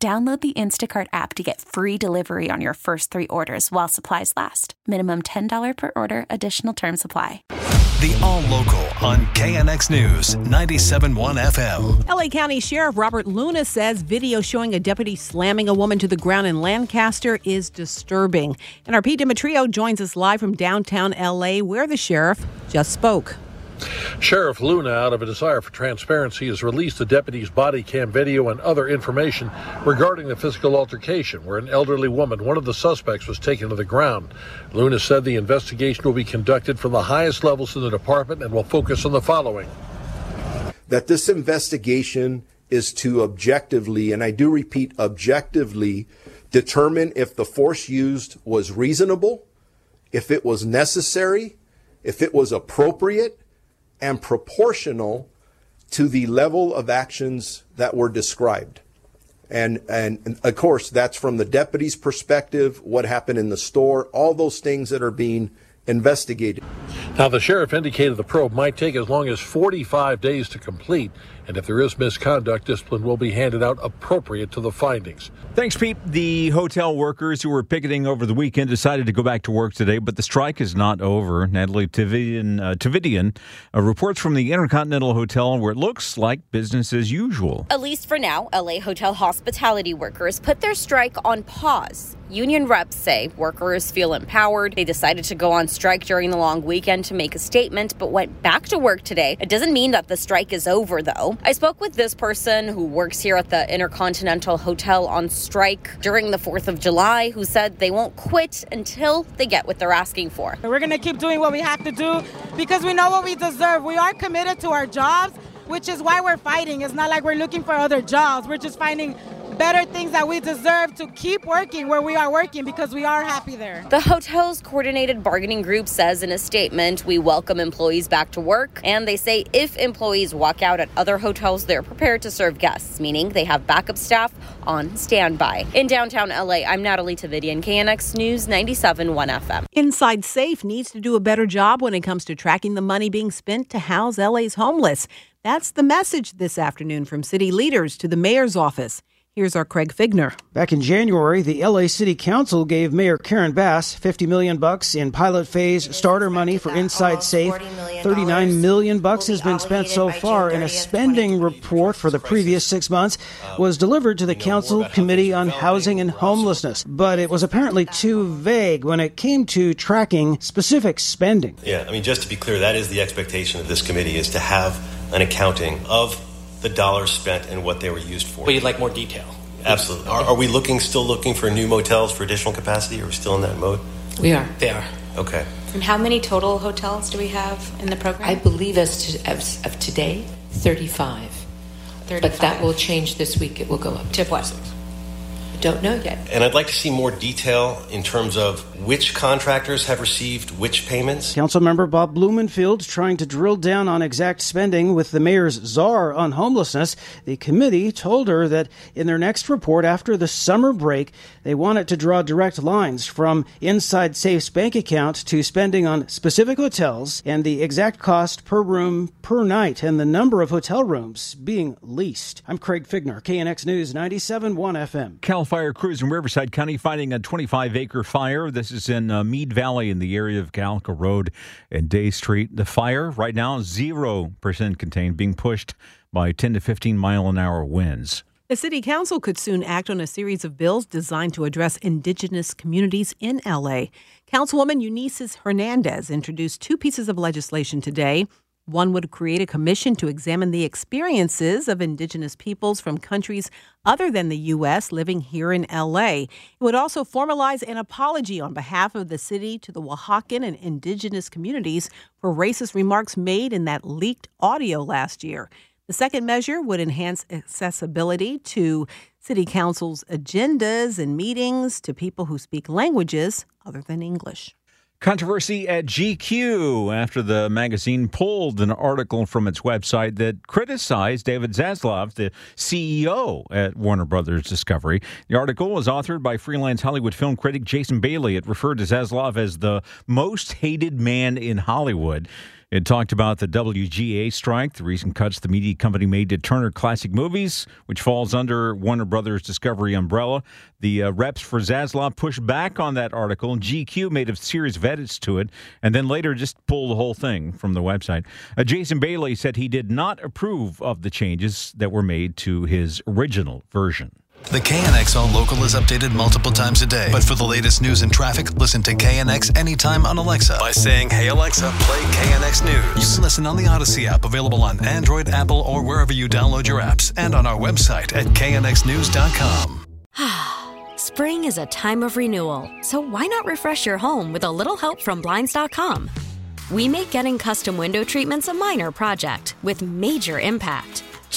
Download the Instacart app to get free delivery on your first three orders while supplies last. Minimum $10 per order, additional term supply. The All Local on KNX News 97.1 FM. LA County Sheriff Robert Luna says video showing a deputy slamming a woman to the ground in Lancaster is disturbing. And our Pete Demetriou joins us live from downtown LA, where the sheriff just spoke. Sheriff Luna, out of a desire for transparency, has released the deputy's body cam video and other information regarding the physical altercation where an elderly woman, one of the suspects, was taken to the ground. Luna said the investigation will be conducted from the highest levels in the department and will focus on the following. That this investigation is to objectively, and I do repeat, objectively determine if the force used was reasonable, if it was necessary, if it was appropriate, and proportional to the level of actions that were described. And, and, of course, that's from the deputy's perspective, what happened in the store, all those things that are being investigated. Now, the sheriff indicated the probe might take as long as 45 days to complete, and if there is misconduct, discipline will be handed out appropriate to the findings. Thanks, Pete. The hotel workers who were picketing over the weekend decided to go back to work today, but the strike is not over. Natalie Tavidian, uh, Tavidian uh, reports from the Intercontinental Hotel where it looks like business as usual. At least for now, LA hotel hospitality workers put their strike on pause. Union reps say workers feel empowered. They decided to go on strike during the long weekend to make a statement, but went back to work today. It doesn't mean that the strike is over, though. I spoke with this person who works here at the Intercontinental Hotel on strike during the 4th of July, who said they won't quit until they get what they're asking for. We're going to keep doing what we have to do because we know what we deserve. We are committed to our jobs, which is why we're fighting. It's not like we're looking for other jobs, we're just finding better things that we deserve to keep working where we are working because we are happy there. The hotel's coordinated bargaining group says in a statement, we welcome employees back to work, and they say if employees walk out at other hotels, they're prepared to serve guests, meaning they have backup staff on standby. In downtown LA, I'm Natalie Tavidian, KNX News 97.1 FM. Inside Safe needs to do a better job when it comes to tracking the money being spent to house LA's homeless. That's the message this afternoon from city leaders to the mayor's office. Here's our Craig Fiegener. Back in January, the LA City Council gave Mayor Karen Bass 50 million bucks in pilot phase starter money for Inside Safe. 39 million bucks has been spent so far, and a spending report for the previous 6 months was delivered to the Council Committee on Housing and Homelessness, but it was apparently too vague when it came to tracking specific spending. Yeah, I mean just to be clear, that is the expectation of this committee is to have an accounting of the dollars spent and what they were used for. But you'd like more detail. Absolutely. Are, are, we looking still looking for new motels for additional capacity? Are we still in that mode? We are. They are. Okay. And how many total hotels do we have in the program? I believe as, to, as of today, 35. 35. But that will change this week. It will go up to what? Don't know yet. And I'd like to see more detail in terms of which contractors have received which payments. Councilmember Bob Blumenfield trying to drill down on exact spending with the mayor's czar on homelessness. The committee told her that in their next report after the summer break, they wanted to draw direct lines from inside Safe's bank account to spending on specific hotels and the exact cost per room per night and the number of hotel rooms being leased. I'm Craig Fiegener, KNX News 97.1 FM. Cal Fire crews in Riverside County fighting a 25 acre fire. This is in uh, Mead Valley in the area of Calico Road and Day Street. The fire right now 0% contained, being pushed by 10 to 15 mile an hour winds. The City Council could soon act on a series of bills designed to address indigenous communities in LA. Councilwoman Eunisses Hernandez introduced two pieces of legislation today. One would create a commission to examine the experiences of indigenous peoples from countries other than the U.S. living here in L.A. It would also formalize an apology on behalf of the city to the Oaxacan and indigenous communities for racist remarks made in that leaked audio last year. The second measure would enhance accessibility to City Council's agendas and meetings to people who speak languages other than English. Controversy at GQ after the magazine pulled an article from its website that criticized David Zaslav, the CEO at Warner Brothers Discovery. The article was authored by freelance Hollywood film critic Jason Bailey. It referred to Zaslav as the most hated man in Hollywood. It talked about the WGA strike, the recent cuts the media company made to Turner Classic Movies, which falls under Warner Brothers Discovery umbrella. The uh, reps for Zaslav pushed back on that article. and GQ made a series of edits to it, and then later just pulled the whole thing from the website. Uh, Jason Bailey said he did not approve of the changes that were made to his original version. The KNX KNXL local is updated multiple times a day. But for the latest news and traffic, listen to KNX anytime on Alexa by saying, Hey Alexa, play KNX News. You can listen on the Audacy app, available on Android, Apple, or wherever you download your apps, and on our website at knxnews.com. Spring is a time of renewal, so why not refresh your home with a little help from Blinds.com? We make getting custom window treatments a minor project with major impact.